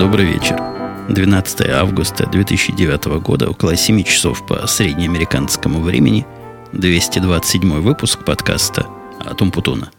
Добрый вечер. 12 августа 2009 года, около 7 часов по среднеамериканскому времени, 227 выпуск подкаста «Атум Путуна».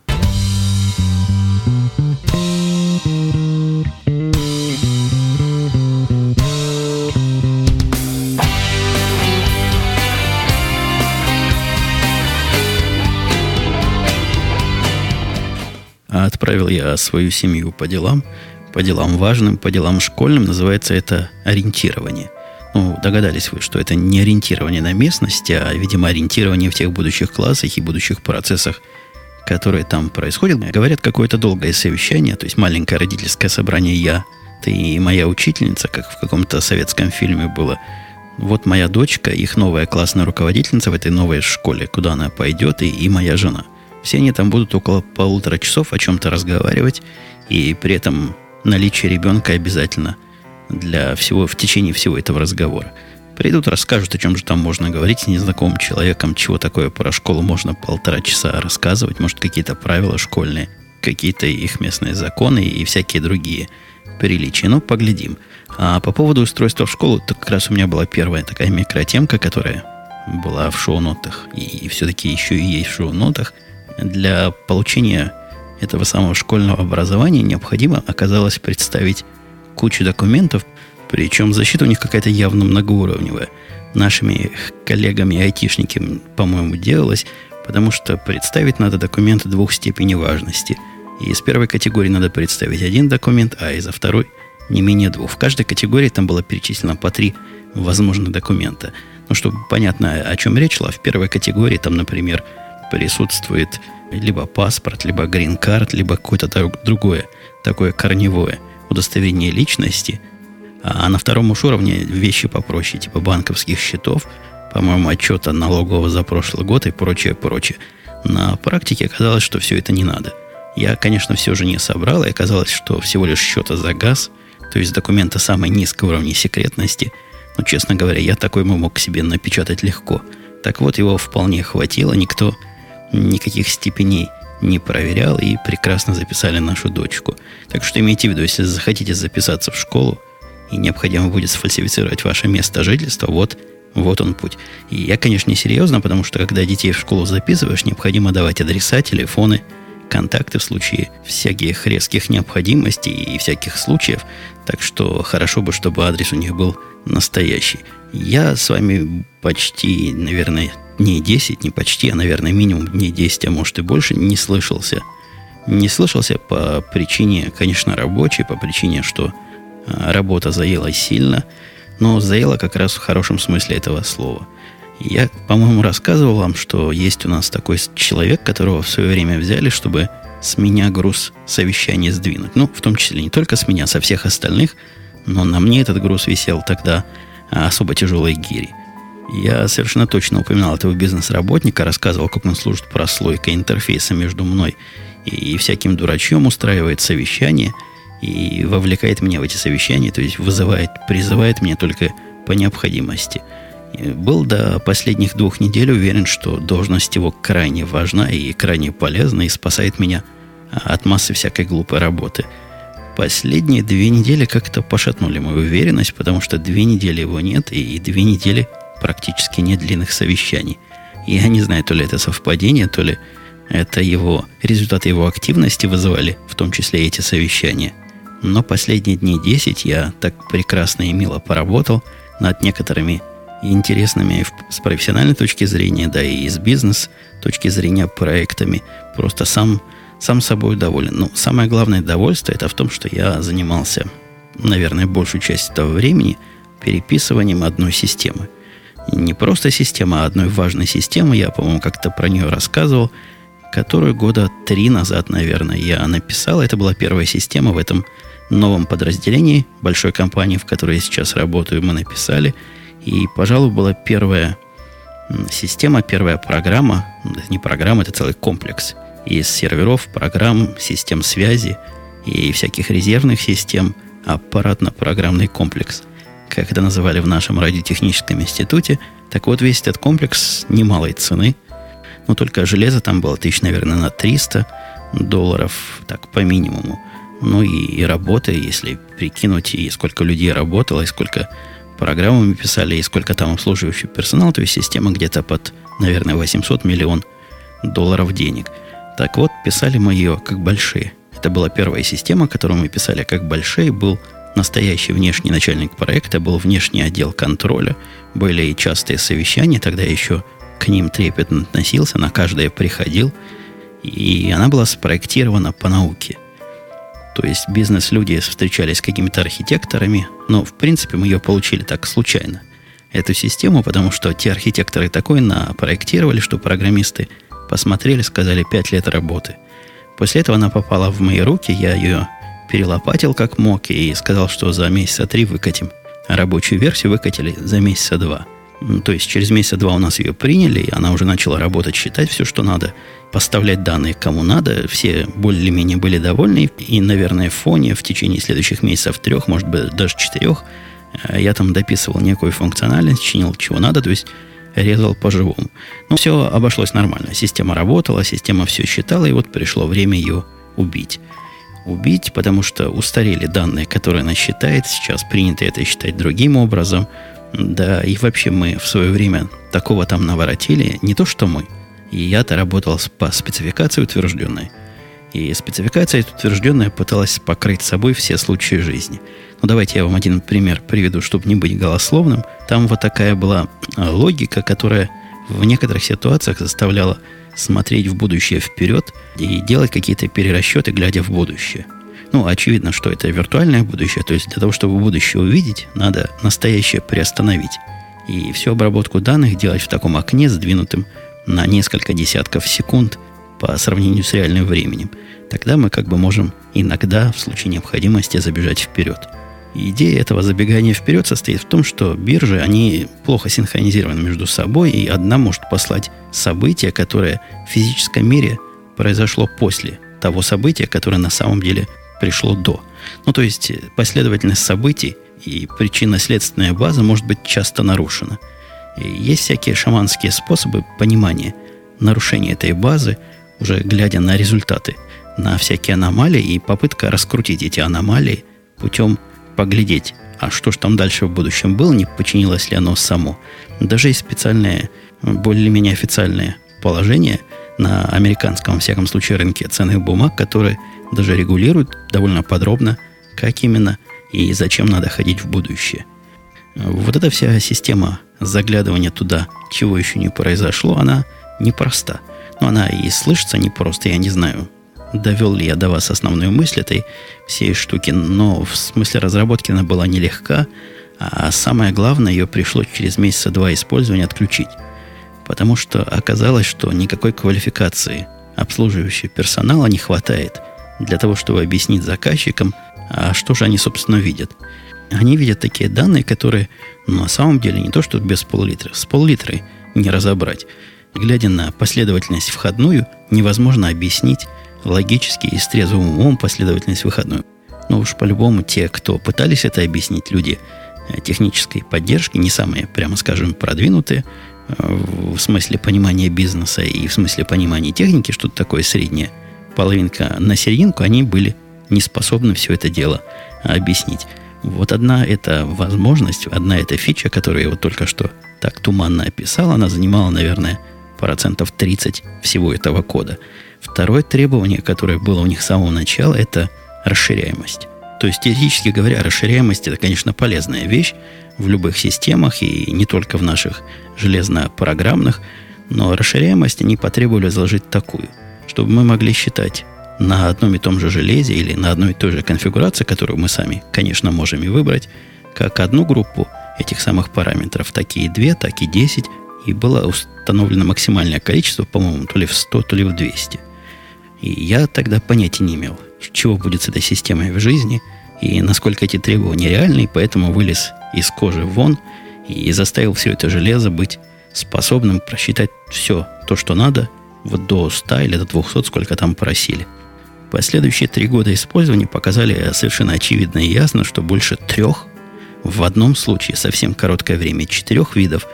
Отправил я свою семью по делам – по делам важным, по делам школьным, называется это ориентирование. Ну, догадались вы, что это не ориентирование на местности, а, видимо, ориентирование в тех будущих классах и будущих процессах, которые там происходят. Говорят, какое-то долгое совещание, то есть маленькое родительское собрание «я», ты и моя учительница, как в каком-то советском фильме было. Вот моя дочка, их новая классная руководительница в этой новой школе, куда она пойдет, и, и моя жена. Все они там будут около полутора часов о чем-то разговаривать, и при этом наличие ребенка обязательно для всего, в течение всего этого разговора. Придут, расскажут, о чем же там можно говорить с незнакомым человеком, чего такое про школу можно полтора часа рассказывать, может, какие-то правила школьные, какие-то их местные законы и всякие другие приличия. Ну, поглядим. А по поводу устройства в школу, то как раз у меня была первая такая микротемка, которая была в шоу-нотах, и все-таки еще и есть в шоу-нотах. Для получения этого самого школьного образования необходимо оказалось представить кучу документов, причем защита у них какая-то явно многоуровневая. Нашими коллегами-айтишниками, по-моему, делалось, потому что представить надо документы двух степеней важности. И из первой категории надо представить один документ, а из второй не менее двух. В каждой категории там было перечислено по три возможных документа. Ну, чтобы понятно, о чем речь шла, в первой категории там, например, присутствует либо паспорт, либо грин-карт, либо какое-то другое, такое корневое удостоверение личности. А на втором уж уровне вещи попроще, типа банковских счетов, по-моему, отчета налогового за прошлый год и прочее, прочее. На практике оказалось, что все это не надо. Я, конечно, все же не собрал, и оказалось, что всего лишь счета за газ, то есть документа самой низкого уровня секретности. Но, честно говоря, я такой мог себе напечатать легко. Так вот, его вполне хватило, никто никаких степеней не проверял и прекрасно записали нашу дочку. Так что имейте в виду, если захотите записаться в школу и необходимо будет сфальсифицировать ваше место жительства, вот, вот он путь. И я, конечно, не серьезно, потому что когда детей в школу записываешь, необходимо давать адреса, телефоны, контакты в случае всяких резких необходимостей и всяких случаев. Так что хорошо бы, чтобы адрес у них был настоящий. Я с вами почти, наверное, дней 10, не почти, а, наверное, минимум дней 10, а может и больше, не слышался. Не слышался по причине, конечно, рабочей, по причине, что а, работа заела сильно, но заела как раз в хорошем смысле этого слова. Я, по-моему, рассказывал вам, что есть у нас такой человек, которого в свое время взяли, чтобы с меня груз совещания сдвинуть. Ну, в том числе не только с меня, со всех остальных, но на мне этот груз висел тогда а, особо тяжелой гири. Я совершенно точно упоминал этого бизнес-работника, рассказывал, как он служит прослойкой интерфейса между мной и всяким дурачьем, устраивает совещание и вовлекает меня в эти совещания, то есть вызывает, призывает меня только по необходимости. Был до последних двух недель уверен, что должность его крайне важна и крайне полезна и спасает меня от массы всякой глупой работы. Последние две недели как-то пошатнули мою уверенность, потому что две недели его нет, и две недели – практически нет длинных совещаний. Я не знаю, то ли это совпадение, то ли это его результаты его активности вызывали, в том числе и эти совещания. Но последние дни 10 я так прекрасно и мило поработал над некоторыми интересными с профессиональной точки зрения, да и с бизнес точки зрения проектами. Просто сам, сам собой доволен. Но самое главное довольство это в том, что я занимался, наверное, большую часть этого времени переписыванием одной системы – не просто система, а одной важной системы. Я, по-моему, как-то про нее рассказывал, которую года три назад, наверное, я написал. Это была первая система в этом новом подразделении большой компании, в которой я сейчас работаю, мы написали. И, пожалуй, была первая система, первая программа, не программа, это целый комплекс из серверов, программ, систем связи и всяких резервных систем, аппаратно-программный комплекс – как это называли в нашем радиотехническом институте. Так вот, весь этот комплекс немалой цены. Но только железо там было тысяч, наверное, на 300 долларов, так, по минимуму. Ну и, и работы, если прикинуть, и сколько людей работало, и сколько программы мы писали, и сколько там обслуживающий персонал, то есть система где-то под, наверное, 800 миллион долларов денег. Так вот, писали мы ее как большие. Это была первая система, которую мы писали как большие. Был настоящий внешний начальник проекта, был внешний отдел контроля, были и частые совещания, тогда еще к ним трепетно относился, на каждое приходил, и она была спроектирована по науке. То есть бизнес-люди встречались с какими-то архитекторами, но в принципе мы ее получили так случайно. Эту систему, потому что те архитекторы такой напроектировали, что программисты посмотрели, сказали 5 лет работы. После этого она попала в мои руки, я ее перелопатил как мог и сказал, что за месяца три выкатим. рабочую версию выкатили за месяца два. То есть через месяца два у нас ее приняли, и она уже начала работать, считать все, что надо, поставлять данные кому надо. Все более-менее были довольны. И, наверное, в фоне в течение следующих месяцев трех, может быть, даже четырех, э, я там дописывал некую функциональность, чинил чего надо, то есть резал по-живому. Но все обошлось нормально. Система работала, система все считала, и вот пришло время ее убить. Убить, потому что устарели данные, которые она считает. Сейчас принято это считать другим образом – да, и вообще мы в свое время такого там наворотили, не то что мы. И я-то работал по спецификации утвержденной. И спецификация утвержденная пыталась покрыть собой все случаи жизни. Ну, давайте я вам один пример приведу, чтобы не быть голословным. Там вот такая была логика, которая в некоторых ситуациях заставляла смотреть в будущее вперед и делать какие-то перерасчеты, глядя в будущее – ну, очевидно, что это виртуальное будущее, то есть для того, чтобы будущее увидеть, надо настоящее приостановить. И всю обработку данных делать в таком окне, сдвинутым на несколько десятков секунд по сравнению с реальным временем. Тогда мы как бы можем иногда, в случае необходимости, забежать вперед. Идея этого забегания вперед состоит в том, что биржи, они плохо синхронизированы между собой, и одна может послать событие, которое в физическом мире произошло после того события, которое на самом деле пришло до. Ну, то есть э, последовательность событий и причинно-следственная база может быть часто нарушена. И есть всякие шаманские способы понимания нарушения этой базы, уже глядя на результаты, на всякие аномалии и попытка раскрутить эти аномалии путем поглядеть, а что же там дальше в будущем было, не починилось ли оно само. Даже есть специальные, более-менее официальные положения на американском, во всяком случае, рынке ценных бумаг, которые даже регулирует довольно подробно, как именно и зачем надо ходить в будущее. Вот эта вся система заглядывания туда, чего еще не произошло, она непроста. Но она и слышится непросто, я не знаю, довел ли я до вас основную мысль этой всей штуки, но в смысле разработки она была нелегка, а самое главное, ее пришлось через месяца два использования отключить. Потому что оказалось, что никакой квалификации обслуживающего персонала не хватает – для того, чтобы объяснить заказчикам, а что же они, собственно, видят. Они видят такие данные, которые ну, на самом деле не то, что без пол-литра, с пол-литры не разобрать. Глядя на последовательность входную, невозможно объяснить логически и с трезвым умом последовательность выходную. Но уж по-любому те, кто пытались это объяснить, люди э, технической поддержки, не самые, прямо скажем, продвинутые, э, в смысле понимания бизнеса и в смысле понимания техники, что-то такое среднее – половинка на серединку, они были не способны все это дело объяснить. Вот одна эта возможность, одна эта фича, которую я вот только что так туманно описал, она занимала, наверное, процентов 30 всего этого кода. Второе требование, которое было у них с самого начала, это расширяемость. То есть, теоретически говоря, расширяемость это, конечно, полезная вещь в любых системах и не только в наших железно-программных, но расширяемость они потребовали заложить такую – чтобы мы могли считать на одном и том же железе или на одной и той же конфигурации, которую мы сами, конечно, можем и выбрать, как одну группу этих самых параметров, так и две, так и 10, и было установлено максимальное количество, по-моему, то ли в 100, то ли в 200. И я тогда понятия не имел, чего будет с этой системой в жизни, и насколько эти требования реальны, и поэтому вылез из кожи вон и заставил все это железо быть способным просчитать все то, что надо – вот до 100 или до 200, сколько там просили. Последующие три года использования показали совершенно очевидно и ясно, что больше трех, в одном случае совсем короткое время, четырех видов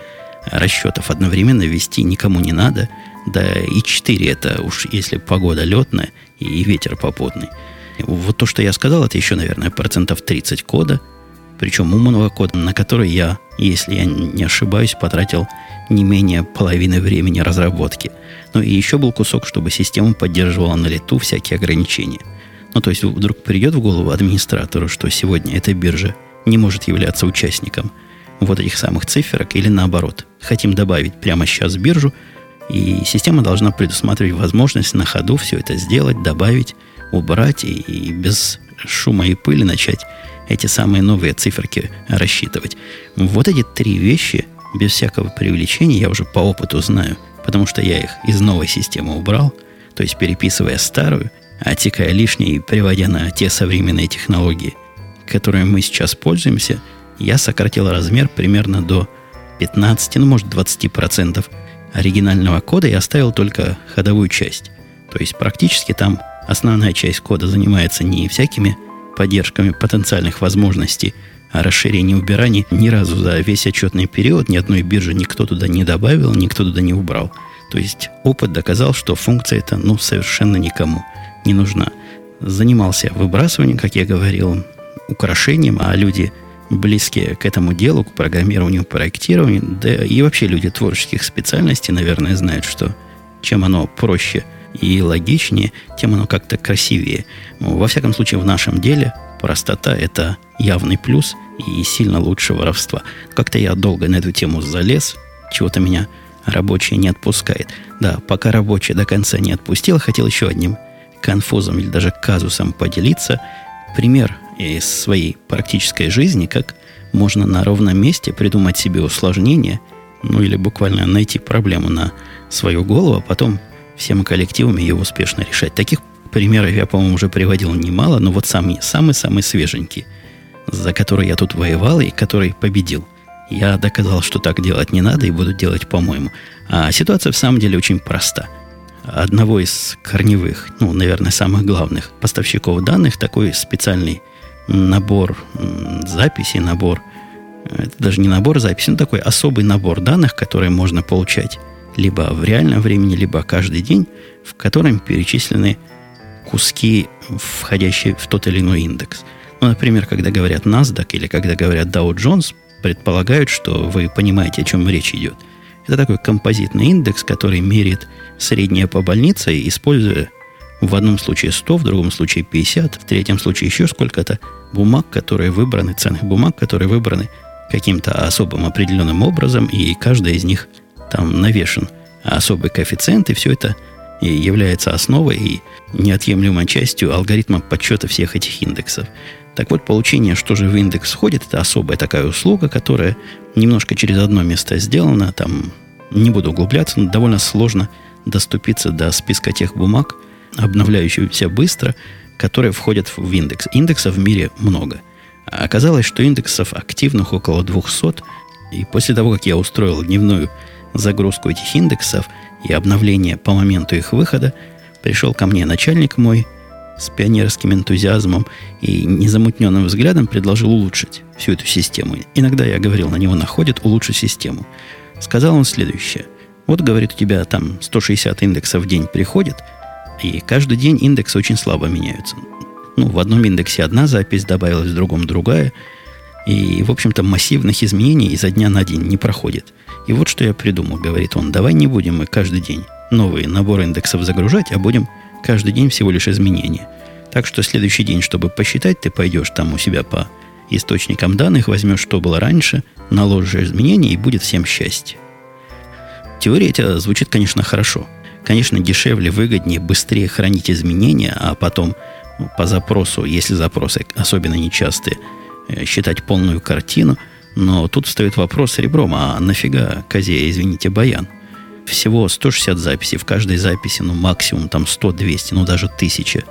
расчетов одновременно вести никому не надо, да и четыре это уж если погода летная и ветер попутный. Вот то, что я сказал, это еще, наверное, процентов 30 кода, причем умного кода, на который я, если я не ошибаюсь, потратил не менее половины времени разработки. Ну и еще был кусок, чтобы система поддерживала на лету всякие ограничения. Ну, то есть вдруг придет в голову администратору, что сегодня эта биржа не может являться участником вот этих самых циферок, или наоборот. Хотим добавить прямо сейчас биржу, и система должна предусматривать возможность на ходу все это сделать, добавить, убрать и, и без шума и пыли начать эти самые новые циферки рассчитывать. Вот эти три вещи, без всякого привлечения, я уже по опыту знаю, потому что я их из новой системы убрал, то есть переписывая старую, отекая лишнее и приводя на те современные технологии, которыми мы сейчас пользуемся, я сократил размер примерно до 15, ну, может, 20% оригинального кода и оставил только ходовую часть. То есть практически там основная часть кода занимается не всякими поддержками потенциальных возможностей, а расширение убираний ни разу за весь отчетный период ни одной биржи никто туда не добавил, никто туда не убрал. То есть опыт доказал, что функция эта ну, совершенно никому не нужна. Занимался выбрасыванием, как я говорил, украшением, а люди близкие к этому делу, к программированию, проектированию, да и вообще люди творческих специальностей, наверное, знают, что чем оно проще и логичнее, тем оно как-то красивее. Ну, во всяком случае, в нашем деле простота – это явный плюс и сильно лучше воровства. Как-то я долго на эту тему залез, чего-то меня рабочий не отпускает. Да, пока рабочий до конца не отпустил, хотел еще одним конфузом или даже казусом поделиться. Пример из своей практической жизни, как можно на ровном месте придумать себе усложнение, ну или буквально найти проблему на свою голову, а потом всем коллективами ее успешно решать. Таких примеров я, по-моему, уже приводил немало, но вот самый-самый свеженький, за который я тут воевал и который победил. Я доказал, что так делать не надо и буду делать по-моему. А ситуация в самом деле очень проста. Одного из корневых, ну, наверное, самых главных поставщиков данных, такой специальный набор записей, набор, это даже не набор записей, но такой особый набор данных, которые можно получать либо в реальном времени, либо каждый день, в котором перечислены куски, входящие в тот или иной индекс. Ну, например, когда говорят NASDAQ или когда говорят Dow Jones, предполагают, что вы понимаете, о чем речь идет. Это такой композитный индекс, который меряет среднее по больнице, используя в одном случае 100, в другом случае 50, в третьем случае еще сколько-то бумаг, которые выбраны, ценных бумаг, которые выбраны каким-то особым определенным образом, и каждая из них там навешен особый коэффициент, и все это и является основой и неотъемлемой частью алгоритма подсчета всех этих индексов. Так вот, получение, что же в индекс входит, это особая такая услуга, которая немножко через одно место сделана. Там не буду углубляться, но довольно сложно доступиться до списка тех бумаг, обновляющихся быстро, которые входят в индекс. Индексов в мире много. Оказалось, что индексов активных около 200, и после того, как я устроил дневную загрузку этих индексов и обновление по моменту их выхода, пришел ко мне начальник мой с пионерским энтузиазмом и незамутненным взглядом предложил улучшить всю эту систему. Иногда я говорил, на него находит улучшить систему. Сказал он следующее. Вот, говорит, у тебя там 160 индексов в день приходит, и каждый день индексы очень слабо меняются. Ну, в одном индексе одна запись добавилась, в другом другая. И, в общем-то, массивных изменений изо дня на день не проходит. И вот что я придумал, говорит он. Давай не будем мы каждый день новые наборы индексов загружать, а будем каждый день всего лишь изменения. Так что следующий день, чтобы посчитать, ты пойдешь там у себя по источникам данных, возьмешь, что было раньше, наложишь изменения, и будет всем счастье. Теория это звучит, конечно, хорошо. Конечно, дешевле, выгоднее, быстрее хранить изменения, а потом ну, по запросу, если запросы особенно нечастые, э, считать полную картину – но тут встает вопрос ребром, а нафига козе, извините, баян? Всего 160 записей, в каждой записи, ну, максимум там 100-200, ну, даже 1000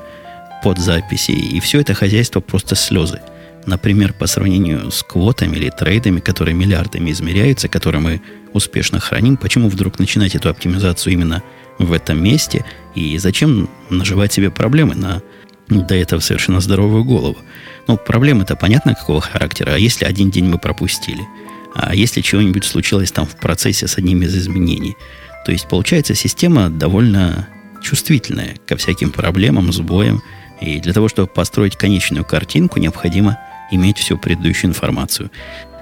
подзаписей. И все это хозяйство просто слезы. Например, по сравнению с квотами или трейдами, которые миллиардами измеряются, которые мы успешно храним, почему вдруг начинать эту оптимизацию именно в этом месте? И зачем наживать себе проблемы на до этого совершенно здоровую голову? Ну, проблема-то понятно какого характера. А если один день мы пропустили? А если чего-нибудь случилось там в процессе с одним из изменений? То есть, получается, система довольно чувствительная ко всяким проблемам, сбоям, И для того, чтобы построить конечную картинку, необходимо иметь всю предыдущую информацию.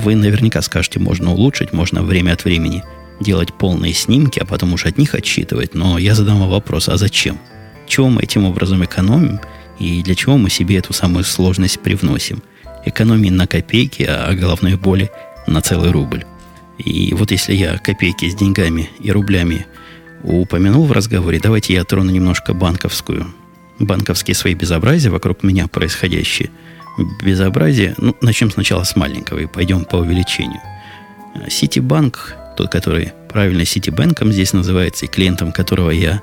Вы наверняка скажете, можно улучшить, можно время от времени делать полные снимки, а потом уж от них отсчитывать. Но я задам вам вопрос, а зачем? Чего мы этим образом экономим? И для чего мы себе эту самую сложность привносим? Экономии на копейки, а головной боли на целый рубль. И вот если я копейки с деньгами и рублями упомянул в разговоре, давайте я трону немножко банковскую, банковские свои безобразия вокруг меня происходящие. Безобразие, ну, начнем сначала с маленького и пойдем по увеличению. Ситибанк, тот, который правильно Ситибанком здесь называется, и клиентом которого я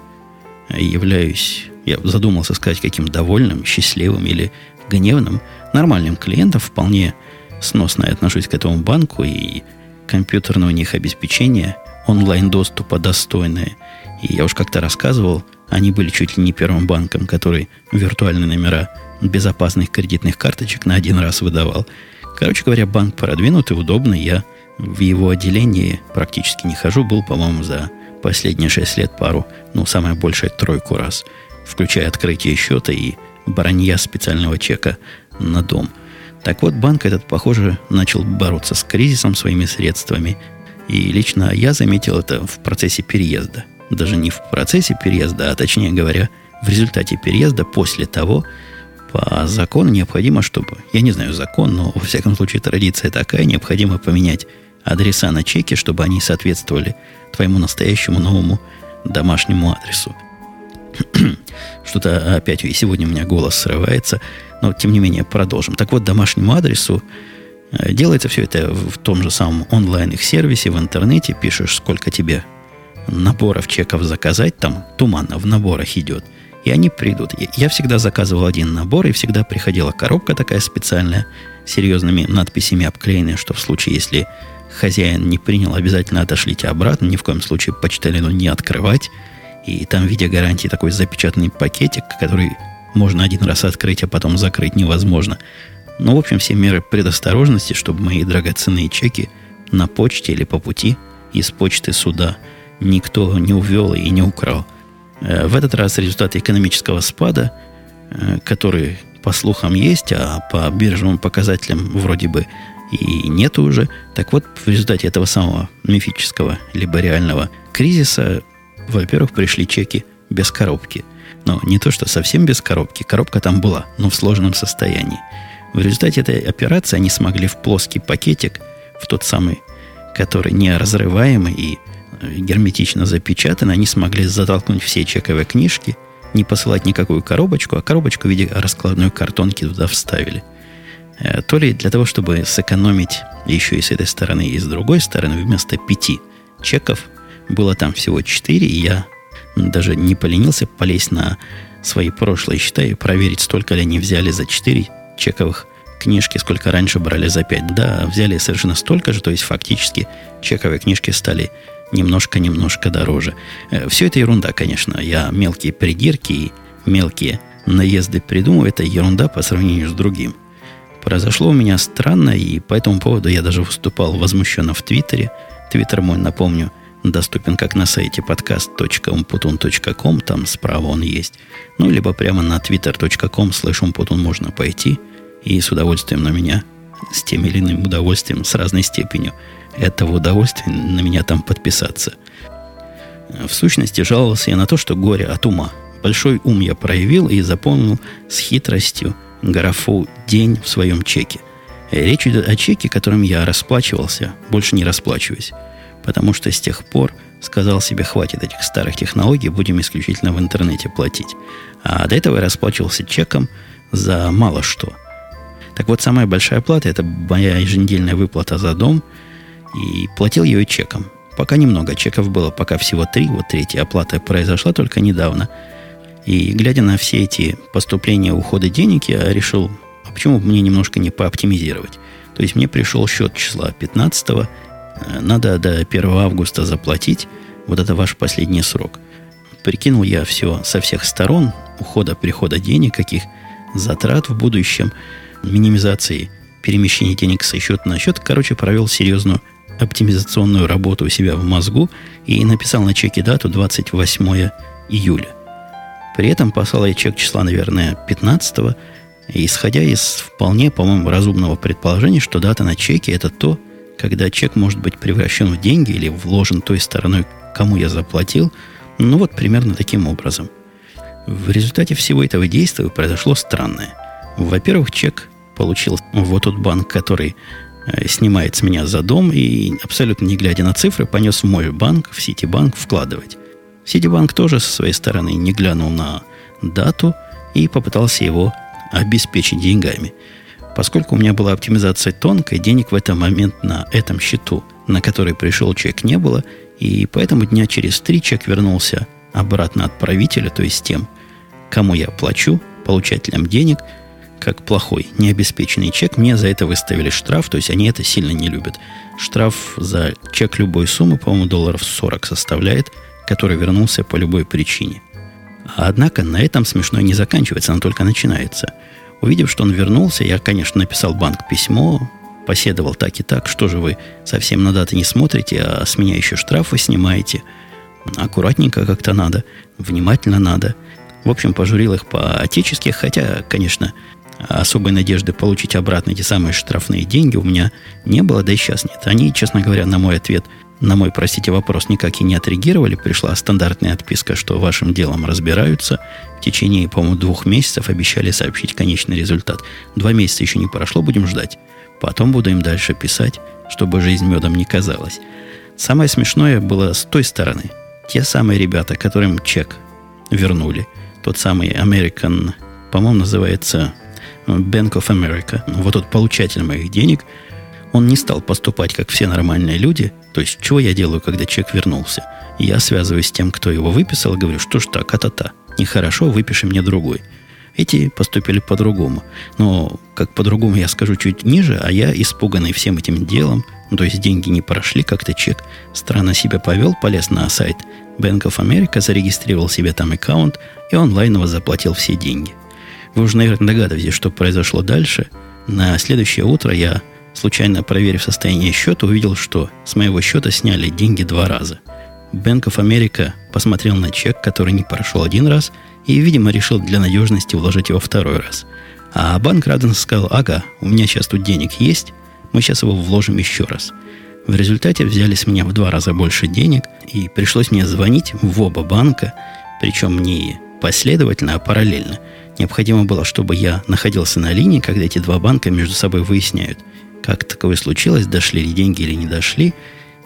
являюсь, я задумался сказать, каким довольным, счастливым или гневным, нормальным клиентом, вполне сносно я отношусь к этому банку, и компьютерное у них обеспечение, онлайн-доступа достойное. И я уж как-то рассказывал, они были чуть ли не первым банком, который виртуальные номера безопасных кредитных карточек на один раз выдавал. Короче говоря, банк продвинутый, удобный. Я в его отделении практически не хожу. Был, по-моему, за последние шесть лет пару, ну, самое большее тройку раз, включая открытие счета и бронья специального чека на дом – так вот, банк этот, похоже, начал бороться с кризисом своими средствами. И лично я заметил это в процессе переезда. Даже не в процессе переезда, а точнее говоря, в результате переезда после того, по закону необходимо, чтобы, я не знаю закон, но во всяком случае традиция такая, необходимо поменять адреса на чеке, чтобы они соответствовали твоему настоящему новому домашнему адресу. Что-то опять и сегодня у меня голос срывается. Но, тем не менее, продолжим. Так вот, домашнему адресу э, делается все это в том же самом онлайн их сервисе, в интернете. Пишешь, сколько тебе наборов чеков заказать. Там туманно в наборах идет. И они придут. Я всегда заказывал один набор, и всегда приходила коробка такая специальная, серьезными надписями обклеенная, что в случае, если хозяин не принял, обязательно отошлите обратно, ни в коем случае почтальону не открывать. И там в виде гарантии такой запечатанный пакетик, который можно один раз открыть, а потом закрыть невозможно. Но, ну, в общем, все меры предосторожности, чтобы мои драгоценные чеки на почте или по пути из почты суда никто не увел и не украл. Э, в этот раз результаты экономического спада, э, который, по слухам, есть, а по биржевым показателям вроде бы и нет уже. Так вот, в результате этого самого мифического либо реального кризиса, во-первых, пришли чеки без коробки – но не то, что совсем без коробки. Коробка там была, но в сложном состоянии. В результате этой операции они смогли в плоский пакетик, в тот самый, который не разрываемый и э, герметично запечатан, они смогли затолкнуть все чековые книжки, не посылать никакую коробочку, а коробочку в виде раскладной картонки туда вставили. Э, то ли для того, чтобы сэкономить еще и с этой стороны, и с другой стороны, вместо пяти чеков было там всего четыре, и я даже не поленился полезть на свои прошлые счета и проверить, столько ли они взяли за 4 чековых книжки, сколько раньше брали за 5. Да, взяли совершенно столько же, то есть фактически чековые книжки стали немножко-немножко дороже. Э, Все это ерунда, конечно. Я мелкие придирки и мелкие наезды придумываю. Это ерунда по сравнению с другим. Произошло у меня странно, и по этому поводу я даже выступал возмущенно в Твиттере. Твиттер мой, напомню, доступен как на сайте podcast.umputun.com, там справа он есть, ну, либо прямо на twitter.com slash можно пойти и с удовольствием на меня, с тем или иным удовольствием, с разной степенью этого удовольствия на меня там подписаться. В сущности, жаловался я на то, что горе от ума. Большой ум я проявил и запомнил с хитростью графу «день» в своем чеке. Речь идет о чеке, которым я расплачивался, больше не расплачиваюсь потому что с тех пор сказал себе, хватит этих старых технологий, будем исключительно в интернете платить. А до этого я расплачивался чеком за мало что. Так вот, самая большая плата – это моя еженедельная выплата за дом, и платил ее чеком. Пока немного чеков было, пока всего три, вот третья оплата произошла только недавно. И глядя на все эти поступления, уходы денег, я решил, а почему бы мне немножко не пооптимизировать? То есть мне пришел счет числа 15 надо до 1 августа заплатить. Вот это ваш последний срок. Прикинул я все со всех сторон. Ухода, прихода денег, каких затрат в будущем, минимизации перемещения денег со счета на счет. Короче, провел серьезную оптимизационную работу у себя в мозгу и написал на чеке дату 28 июля. При этом послал я чек числа, наверное, 15 исходя из вполне, по-моему, разумного предположения, что дата на чеке – это то, когда чек может быть превращен в деньги или вложен той стороной, кому я заплатил. Ну вот примерно таким образом. В результате всего этого действия произошло странное. Во-первых, чек получил вот тот банк, который э, снимает с меня за дом и, абсолютно не глядя на цифры, понес в мой банк, в Ситибанк, вкладывать. Ситибанк тоже со своей стороны не глянул на дату и попытался его обеспечить деньгами. Поскольку у меня была оптимизация тонкая, денег в этот момент на этом счету, на который пришел чек, не было, и поэтому дня через три чек вернулся обратно отправителя, то есть тем, кому я плачу, получателям денег, как плохой, необеспеченный чек, мне за это выставили штраф, то есть они это сильно не любят. Штраф за чек любой суммы, по-моему, долларов 40 составляет, который вернулся по любой причине. Однако на этом смешно не заканчивается, оно только начинается. Увидев, что он вернулся, я, конечно, написал банк письмо, поседовал так и так, что же вы совсем на даты не смотрите, а с меня еще штрафы снимаете. Аккуратненько как-то надо, внимательно надо. В общем, пожурил их по-отечески, хотя, конечно, особой надежды получить обратно эти самые штрафные деньги у меня не было, да и сейчас нет. Они, честно говоря, на мой ответ – на мой, простите, вопрос никак и не отреагировали. Пришла стандартная отписка, что вашим делом разбираются. В течение, по-моему, двух месяцев обещали сообщить конечный результат. Два месяца еще не прошло, будем ждать. Потом буду им дальше писать, чтобы жизнь медом не казалась. Самое смешное было с той стороны. Те самые ребята, которым чек вернули. Тот самый American, по-моему, называется Bank of America. Вот тот получатель моих денег – он не стал поступать, как все нормальные люди. То есть, чего я делаю, когда чек вернулся? Я связываюсь с тем, кто его выписал, говорю, что ж так, а-та-та. Нехорошо, выпиши мне другой. Эти поступили по-другому. Но как по-другому я скажу чуть ниже, а я, испуганный всем этим делом, ну, то есть деньги не прошли, как-то чек странно себя повел, полез на сайт Bank of America, зарегистрировал себе там аккаунт и онлайново заплатил все деньги. Вы уже, наверное, догадываетесь, что произошло дальше. На следующее утро я случайно проверив состояние счета, увидел, что с моего счета сняли деньги два раза. Bank of America посмотрел на чек, который не прошел один раз, и, видимо, решил для надежности вложить его второй раз. А банк радостно сказал, ага, у меня сейчас тут денег есть, мы сейчас его вложим еще раз. В результате взяли с меня в два раза больше денег, и пришлось мне звонить в оба банка, причем не последовательно, а параллельно. Необходимо было, чтобы я находился на линии, когда эти два банка между собой выясняют – как таковое случилось, дошли ли деньги или не дошли,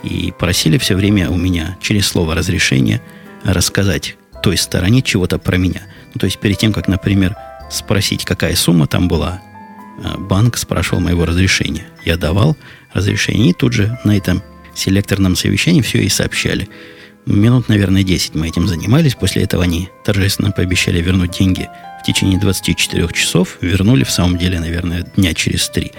и просили все время у меня через слово разрешения рассказать той стороне чего-то про меня. Ну, то есть перед тем, как, например, спросить, какая сумма там была, э, банк спрашивал моего разрешения. Я давал разрешение, и тут же на этом селекторном совещании все и сообщали. Минут, наверное, 10 мы этим занимались. После этого они торжественно пообещали вернуть деньги в течение 24 часов. Вернули, в самом деле, наверное, дня через три.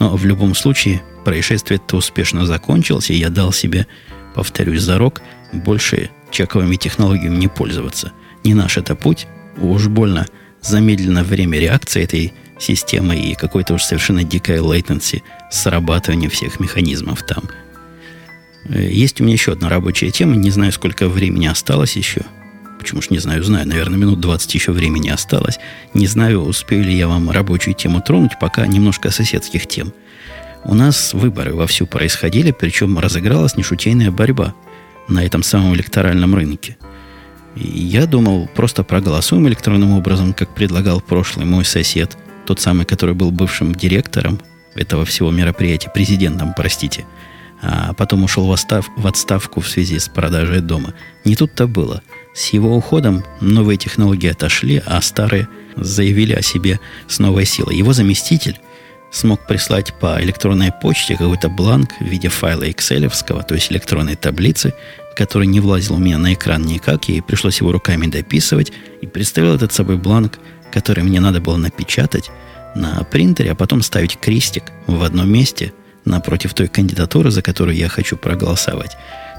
Но в любом случае, происшествие-то успешно закончилось, и я дал себе, повторюсь, зарок, больше чековыми технологиями не пользоваться. Не наш это путь. Уж больно замедлено время реакции этой системы и какой-то уж совершенно дикая latency срабатывания всех механизмов там – Э, есть у меня еще одна рабочая тема. Не знаю, сколько времени осталось еще. Почему ж не знаю, знаю. Наверное, минут 20 еще времени осталось. Не знаю, успею ли я вам рабочую тему тронуть, пока немножко соседских тем. У нас выборы вовсю происходили, причем разыгралась нешутейная борьба на этом самом электоральном рынке. И я думал, просто проголосуем электронным образом, как предлагал прошлый мой сосед, тот самый, который был бывшим директором этого всего мероприятия, президентом, простите – а потом ушел в, отстав, в отставку в связи с продажей дома. Не тут-то было. С его уходом новые технологии отошли, а старые заявили о себе с новой силой. Его заместитель смог прислать по электронной почте какой-то бланк в виде файла Excel, то есть электронной таблицы, который не влазил у меня на экран никак, и пришлось его руками дописывать, и представил этот собой бланк, который мне надо было напечатать на принтере, а потом ставить крестик в одном месте – напротив той кандидатуры, за которую я хочу проголосовать.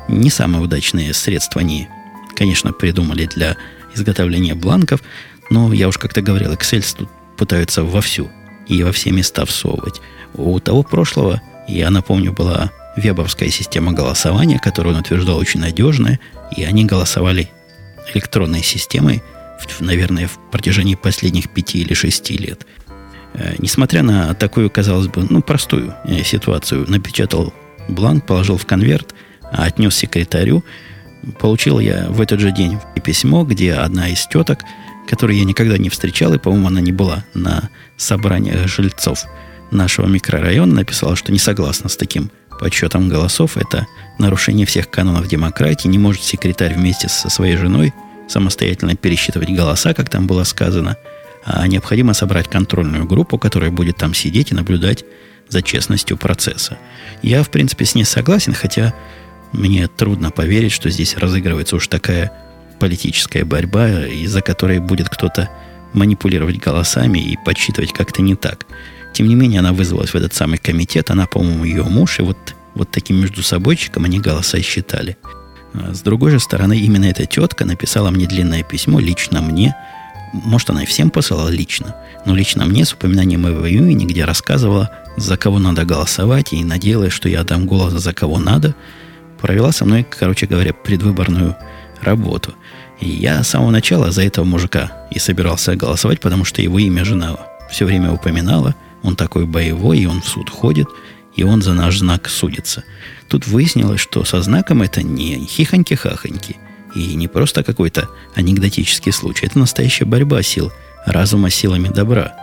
Не самые удачные средства они, конечно, придумали для изготовления бланков, но я уж как-то говорил, Excel тут пытаются вовсю и во все места всовывать. У того прошлого, я напомню, была вебовская система голосования, которую он утверждал очень надежная, и они голосовали электронной системой наверное, в протяжении последних пяти или шести лет. Э, несмотря на такую, казалось бы, ну, простую э, ситуацию, напечатал бланк, положил в конверт, отнес секретарю. Получил я в этот же день письмо, где одна из теток, которую я никогда не встречал, и, по-моему, она не была на собраниях жильцов нашего микрорайона, написала, что не согласна с таким подсчетом голосов. Это нарушение всех канонов демократии. Не может секретарь вместе со своей женой самостоятельно пересчитывать голоса, как там было сказано, а необходимо собрать контрольную группу, которая будет там сидеть и наблюдать за честностью процесса. Я, в принципе, с ней согласен, хотя мне трудно поверить, что здесь разыгрывается уж такая политическая борьба, из-за которой будет кто-то манипулировать голосами и подсчитывать как-то не так. Тем не менее, она вызвалась в этот самый комитет, она, по-моему, ее муж, и вот, вот таким между собойчиком они голоса считали. А с другой же стороны, именно эта тетка написала мне длинное письмо лично мне. Может, она и всем посылала лично, но лично мне с упоминанием моего имени, где рассказывала, за кого надо голосовать, и надеялась, что я дам голос за кого надо, провела со мной, короче говоря, предвыборную работу. И я с самого начала за этого мужика и собирался голосовать, потому что его имя жена все время упоминала. Он такой боевой, и он в суд ходит, и он за наш знак судится. Тут выяснилось, что со знаком это не хихоньки-хахоньки, и не просто какой-то анекдотический случай. Это настоящая борьба сил разума силами добра.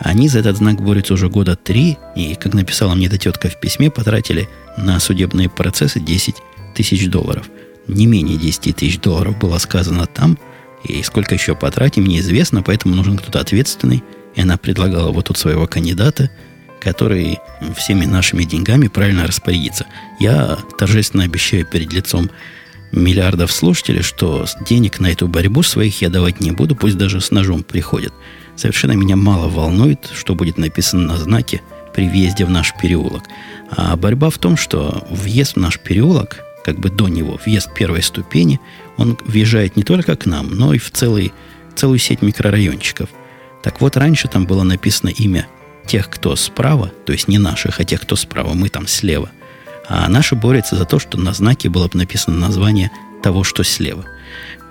Они за этот знак борются уже года три, и, как написала мне эта тетка в письме, потратили на судебные процессы 10 тысяч долларов. Не менее 10 тысяч долларов было сказано там, и сколько еще потратим, неизвестно, поэтому нужен кто-то ответственный. И она предлагала вот тут своего кандидата, который всеми нашими деньгами правильно распорядится. Я торжественно обещаю перед лицом миллиардов слушателей, что денег на эту борьбу своих я давать не буду, пусть даже с ножом приходят. Совершенно меня мало волнует, что будет написано на знаке при въезде в наш переулок. А борьба в том, что въезд в наш переулок, как бы до него, въезд первой ступени, он въезжает не только к нам, но и в целый, целую сеть микрорайончиков. Так вот, раньше там было написано имя тех, кто справа, то есть не наших, а тех, кто справа, мы там слева. А наши борются за то, что на знаке было бы написано название того, что слева.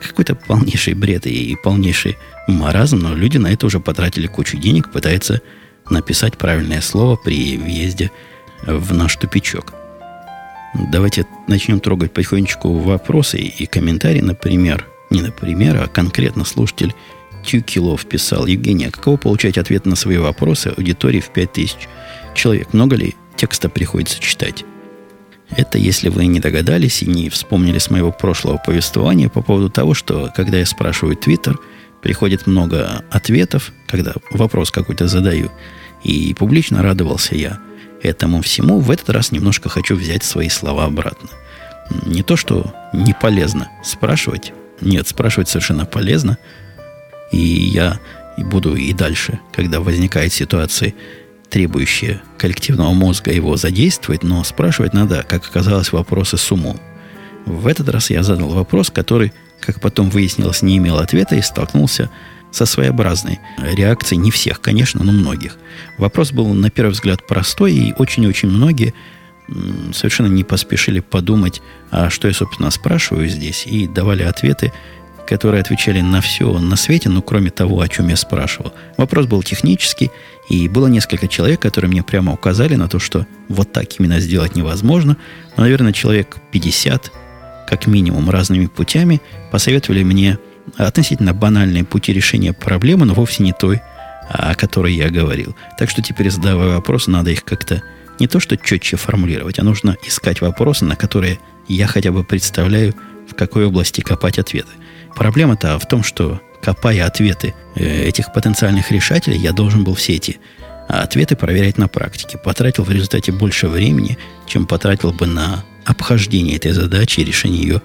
Какой-то полнейший бред и полнейший маразм, но люди на это уже потратили кучу денег, пытаются написать правильное слово при въезде в наш тупичок. Давайте начнем трогать потихонечку вопросы и комментарии. Например, не например, а конкретно слушатель Тюкилов писал. Евгения, каково получать ответ на свои вопросы аудитории в 5000 человек? Много ли текста приходится читать? Это если вы не догадались и не вспомнили с моего прошлого повествования по поводу того, что когда я спрашиваю Твиттер, приходит много ответов, когда вопрос какой-то задаю, и публично радовался я этому всему, в этот раз немножко хочу взять свои слова обратно. Не то, что не полезно спрашивать, нет, спрашивать совершенно полезно, и я буду и дальше, когда возникает ситуация, требующая коллективного мозга его задействовать, но спрашивать надо, как оказалось, вопросы с умом. В этот раз я задал вопрос, который, как потом выяснилось, не имел ответа и столкнулся со своеобразной реакцией не всех, конечно, но многих. Вопрос был, на первый взгляд, простой, и очень-очень многие совершенно не поспешили подумать, а что я, собственно, спрашиваю здесь, и давали ответы, которые отвечали на все на свете, ну, кроме того, о чем я спрашивал. Вопрос был технический, и было несколько человек, которые мне прямо указали на то, что вот так именно сделать невозможно. Но, наверное, человек 50, как минимум, разными путями посоветовали мне относительно банальные пути решения проблемы, но вовсе не той, о которой я говорил. Так что теперь, задавая вопросы, надо их как-то не то что четче формулировать, а нужно искать вопросы, на которые я хотя бы представляю, в какой области копать ответы. Проблема-то в том, что копая ответы э, этих потенциальных решателей, я должен был все эти ответы проверять на практике. Потратил в результате больше времени, чем потратил бы на обхождение этой задачи и решение ее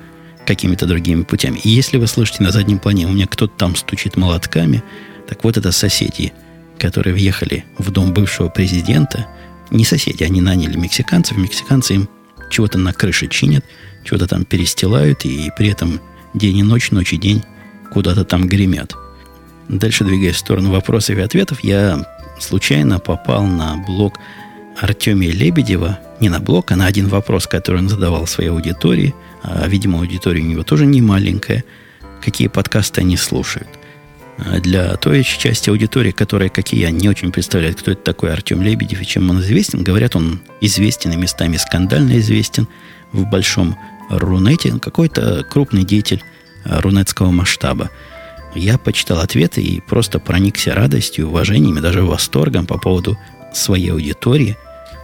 какими-то другими путями. И если вы слышите на заднем плане, у меня кто-то там стучит молотками, так вот это соседи, которые въехали в дом бывшего президента. Не соседи, они наняли мексиканцев. Мексиканцы им чего-то на крыше чинят, чего-то там перестилают, и при этом день и ночь, ночь и день куда-то там гремят. Дальше, двигаясь в сторону вопросов и ответов, я случайно попал на блог Артемия Лебедева, не на блог, а на один вопрос, который он задавал своей аудитории – а, видимо, аудитория у него тоже не маленькая, какие подкасты они слушают. А для той части аудитории, которая, как и я, не очень представляет, кто это такой Артем Лебедев и чем он известен, говорят, он известен и местами скандально известен в большом Рунете, какой-то крупный деятель рунетского масштаба. Я почитал ответы и просто проникся радостью, уважением и даже восторгом по поводу своей аудитории,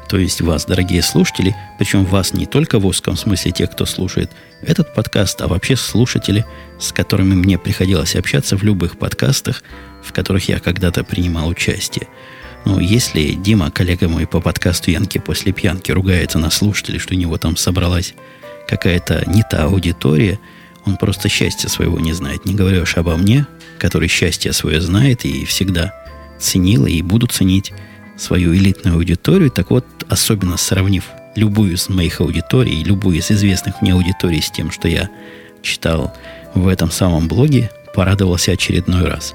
то есть вас, дорогие слушатели, причем вас не только в узком смысле те, кто слушает этот подкаст, а вообще слушатели, с которыми мне приходилось общаться в любых подкастах, в которых я когда-то принимал участие. Ну, если Дима, коллега мой по подкасту Янки после пьянки, ругается на слушателей, что у него там собралась какая-то не та аудитория, он просто счастья своего не знает. Не говоря уж обо мне, который счастье свое знает и всегда ценил и буду ценить свою элитную аудиторию. Так вот, особенно сравнив любую из моих аудиторий, любую из известных мне аудиторий с тем, что я читал в этом самом блоге, порадовался очередной раз.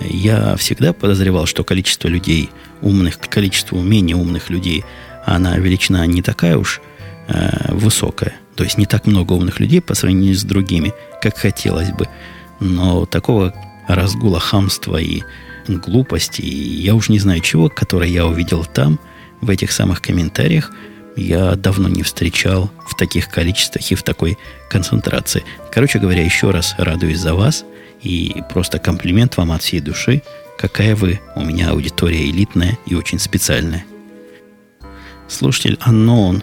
Я всегда подозревал, что количество людей умных, количество менее умных людей, она величина не такая уж э, высокая. То есть не так много умных людей по сравнению с другими, как хотелось бы. Но такого разгула хамства и глупости, и я уж не знаю чего, которое я увидел там, в этих самых комментариях, я давно не встречал в таких количествах и в такой концентрации. Короче говоря, еще раз радуюсь за вас и просто комплимент вам от всей души, какая вы у меня аудитория элитная и очень специальная. Слушатель Unknown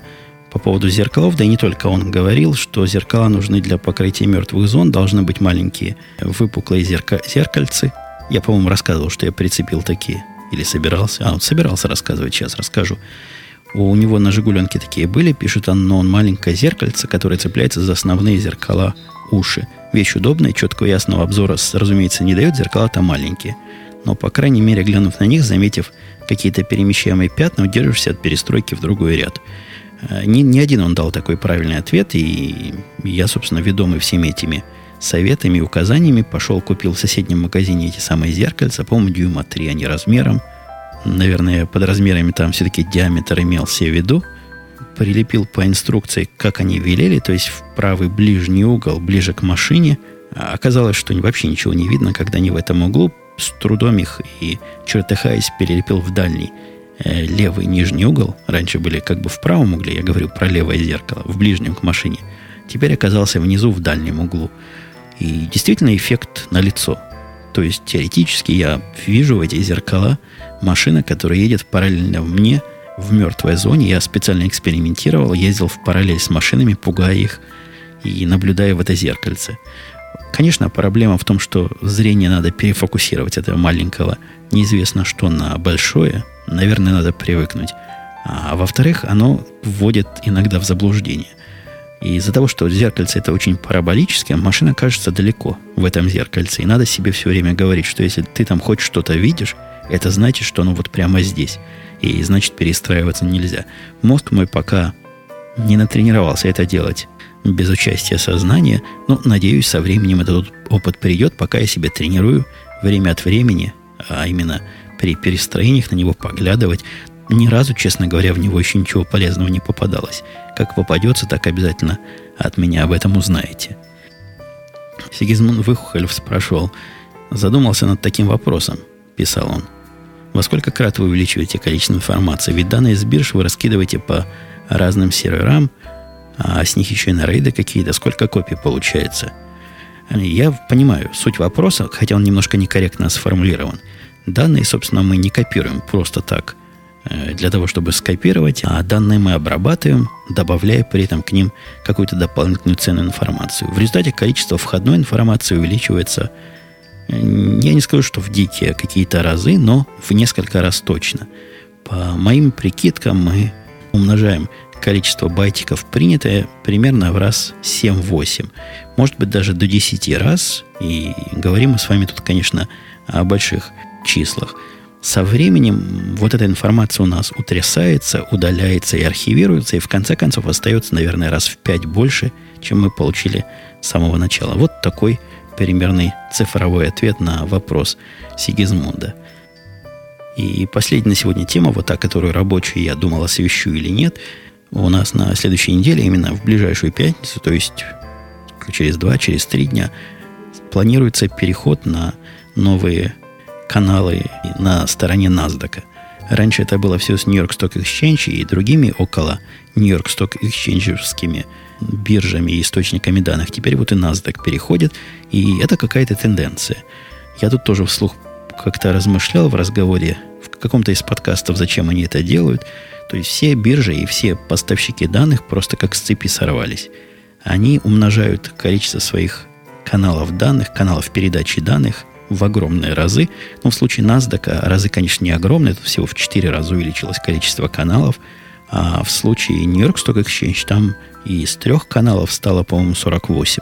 по поводу зеркалов, да и не только он говорил, что зеркала нужны для покрытия мертвых зон, должны быть маленькие выпуклые зерка- зеркальцы. Я, по-моему, рассказывал, что я прицепил такие. Или собирался. А, вот собирался рассказывать, сейчас расскажу. У него на «Жигуленке» такие были, пишет он, маленькое зеркальце, которое цепляется за основные зеркала уши. Вещь удобная, четкого ясного обзора, разумеется, не дает, зеркала-то маленькие. Но, по крайней мере, глянув на них, заметив какие-то перемещаемые пятна, удержишься от перестройки в другой ряд. Э, не, не один он дал такой правильный ответ, и я, собственно, ведомый всеми этими советами и указаниями пошел, купил в соседнем магазине эти самые зеркальца, по-моему, дюйма 3 они размером. Наверное, под размерами там все-таки диаметр имел все в виду. Прилепил по инструкции, как они велели, то есть в правый ближний угол, ближе к машине. А оказалось, что вообще ничего не видно, когда они в этом углу. С трудом их и чертыхаясь перелепил в дальний левый нижний угол. Раньше были как бы в правом угле, я говорю про левое зеркало, в ближнем к машине. Теперь оказался внизу в дальнем углу. И действительно эффект на лицо. То есть теоретически я вижу в эти зеркала машина, которая едет параллельно мне в мертвой зоне. Я специально экспериментировал, ездил в параллель с машинами, пугая их и наблюдая в это зеркальце. Конечно, проблема в том, что зрение надо перефокусировать этого маленького, неизвестно что, на большое. Наверное, надо привыкнуть. А во-вторых, оно вводит иногда в заблуждение. И из-за того, что зеркальце это очень параболическое, машина кажется далеко в этом зеркальце. И надо себе все время говорить, что если ты там хоть что-то видишь, это значит, что оно вот прямо здесь. И значит, перестраиваться нельзя. Мозг мой пока не натренировался это делать без участия сознания. Но, надеюсь, со временем этот опыт придет, пока я себя тренирую время от времени, а именно при перестроениях на него поглядывать, ни разу, честно говоря, в него еще ничего полезного не попадалось. Как попадется, так обязательно от меня об этом узнаете. Сигизмунд Выхухолев спрашивал, задумался над таким вопросом, писал он. Во сколько крат вы увеличиваете количество информации? Ведь данные из бирж вы раскидываете по разным серверам, а с них еще и на рейды какие-то. Сколько копий получается? Я понимаю суть вопроса, хотя он немножко некорректно сформулирован. Данные, собственно, мы не копируем просто так Э, для того, чтобы скопировать, а данные мы обрабатываем, добавляя при этом к ним какую-то дополнительную ценную информацию. В результате количество входной информации увеличивается, э, я не скажу, что в дикие какие-то разы, но в несколько раз точно. По моим прикидкам мы умножаем количество байтиков принятое примерно в раз 7-8. Может быть, даже до 10 раз. И говорим мы с вами тут, конечно, о больших числах – со временем вот эта информация у нас утрясается, удаляется и архивируется, и в конце концов остается, наверное, раз в пять больше, чем мы получили с самого начала. Вот такой примерный цифровой ответ на вопрос Сигизмунда. И последняя сегодня тема, вот та, которую рабочую я думал, освещу или нет, у нас на следующей неделе, именно в ближайшую пятницу, то есть через два, через три дня, планируется переход на новые каналы на стороне NASDAQ. Раньше это было все с York Stock Exchange и другими около New York Stock Exchange биржами и источниками данных. Теперь вот и NASDAQ переходит, и это какая-то тенденция. Я тут тоже вслух как-то размышлял в разговоре в каком-то из подкастов, зачем они это делают. То есть все биржи и все поставщики данных просто как с цепи сорвались. Они умножают количество своих каналов данных, каналов передачи данных в огромные разы. Но в случае NASDAQ разы, конечно, не огромные, тут всего в 4 раза увеличилось количество каналов. А в случае York Stock Exchange там из трех каналов стало, по-моему, 48.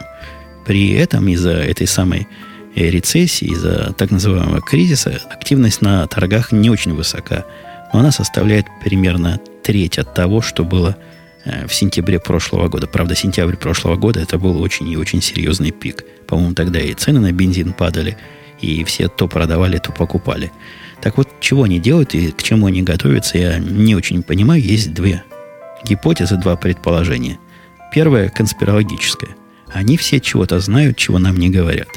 При этом из-за этой самой э, рецессии, из-за так называемого кризиса, активность на торгах не очень высока. Но она составляет примерно треть от того, что было э, в сентябре прошлого года. Правда, сентябрь прошлого года это был очень и очень серьезный пик. По-моему, тогда и цены на бензин падали, и все то продавали, то покупали. Так вот, чего они делают и к чему они готовятся, я не очень понимаю. Есть две гипотезы, два предположения. Первое – конспирологическое. Они все чего-то знают, чего нам не говорят.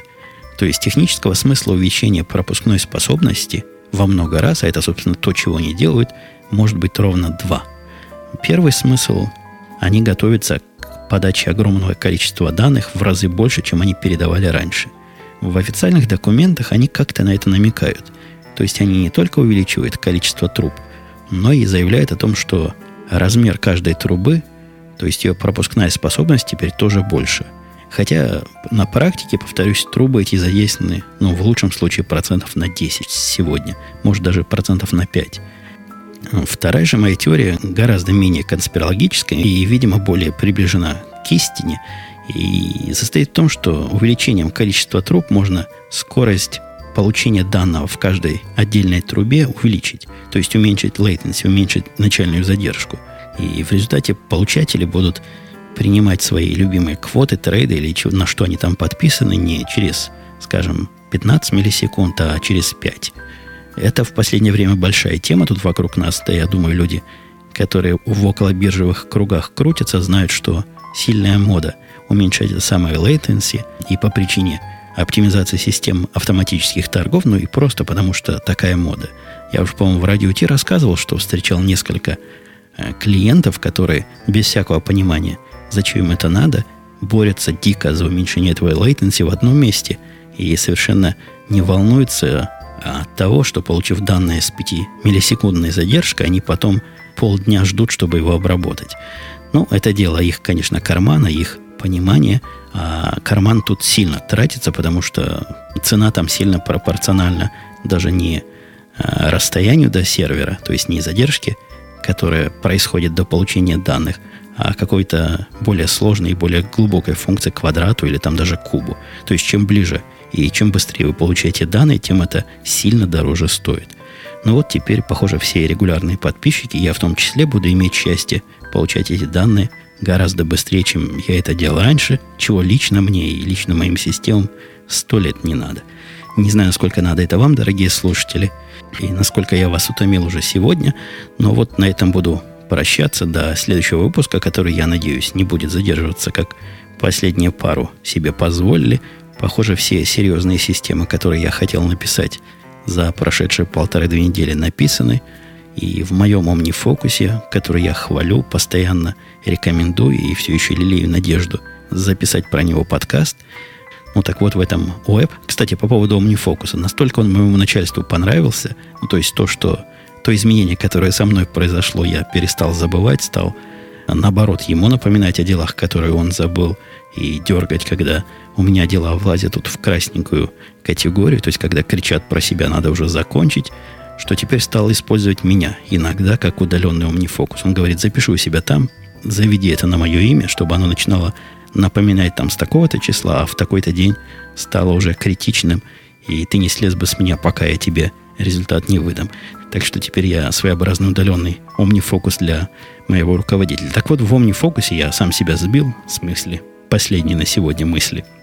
То есть технического смысла увеличения пропускной способности во много раз, а это, собственно, то, чего они делают, может быть ровно два. Первый смысл – они готовятся к подаче огромного количества данных в разы больше, чем они передавали раньше. В официальных документах они как-то на это намекают – то есть они не только увеличивают количество труб, но и заявляют о том, что размер каждой трубы, то есть ее пропускная способность теперь тоже больше. Хотя на практике, повторюсь, трубы эти задействованы, ну, в лучшем случае, процентов на 10 сегодня, может, даже процентов на 5. Вторая же моя теория гораздо менее конспирологическая и, видимо, более приближена к истине. И состоит в том, что увеличением количества труб можно скорость получение данного в каждой отдельной трубе увеличить. То есть уменьшить latency, уменьшить начальную задержку. И в результате получатели будут принимать свои любимые квоты, трейды или на что они там подписаны не через, скажем, 15 миллисекунд, а через 5. Это в последнее время большая тема тут вокруг нас. Да я думаю, люди, которые в околобиржевых кругах крутятся, знают, что сильная мода уменьшать это самое latency и по причине оптимизации систем автоматических торгов, ну и просто потому, что такая мода. Я уже, по-моему, в радио Ти рассказывал, что встречал несколько э, клиентов, которые без всякого понимания, зачем им это надо, борются дико за уменьшение этого latency в одном месте и совершенно не волнуются от того, что, получив данные с 5 миллисекундной задержкой, они потом полдня ждут, чтобы его обработать. Ну, это дело их, конечно, кармана, их понимания – а карман тут сильно тратится, потому что цена там сильно пропорциональна даже не а, расстоянию до сервера, то есть не задержки, которая происходит до получения данных, а какой-то более сложной и более глубокой функции квадрату или там даже кубу. То есть чем ближе и чем быстрее вы получаете данные, тем это сильно дороже стоит. Ну вот теперь, похоже, все регулярные подписчики, я в том числе, буду иметь счастье получать эти данные – гораздо быстрее, чем я это делал раньше, чего лично мне и лично моим системам сто лет не надо. Не знаю, насколько надо это вам, дорогие слушатели, и насколько я вас утомил уже сегодня, но вот на этом буду прощаться до следующего выпуска, который, я надеюсь, не будет задерживаться, как последнюю пару себе позволили. Похоже, все серьезные системы, которые я хотел написать за прошедшие полторы-две недели, написаны – и в моем омнифокусе, который я хвалю, постоянно рекомендую и все еще лелею надежду записать про него подкаст. Ну так вот в этом веб. Кстати, по поводу омнифокуса. Настолько он моему начальству понравился, ну то есть то, что то изменение, которое со мной произошло, я перестал забывать, стал наоборот ему напоминать о делах, которые он забыл, и дергать, когда у меня дела влазят тут в красненькую категорию, то есть когда кричат про себя, надо уже закончить, что теперь стал использовать меня иногда как удаленный омнифокус. Он говорит, запиши у себя там, заведи это на мое имя, чтобы оно начинало напоминать там с такого-то числа, а в такой-то день стало уже критичным, и ты не слез бы с меня, пока я тебе результат не выдам. Так что теперь я своеобразный удаленный омнифокус для моего руководителя. Так вот, в омнифокусе я сам себя сбил, в смысле, последней на сегодня мысли –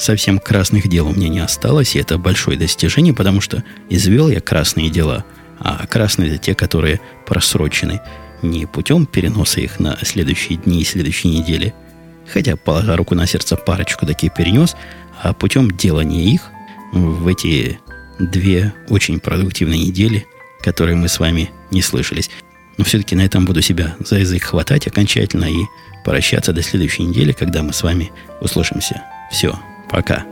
совсем красных дел у меня не осталось, и это большое достижение, потому что извел я красные дела, а красные это те, которые просрочены не путем переноса их на следующие дни и следующие недели, хотя, положа руку на сердце, парочку такие перенес, а путем делания их в эти две очень продуктивные недели, которые мы с вами не слышались. Но все-таки на этом буду себя за язык хватать окончательно и прощаться до следующей недели, когда мы с вами услышимся. Все, пока.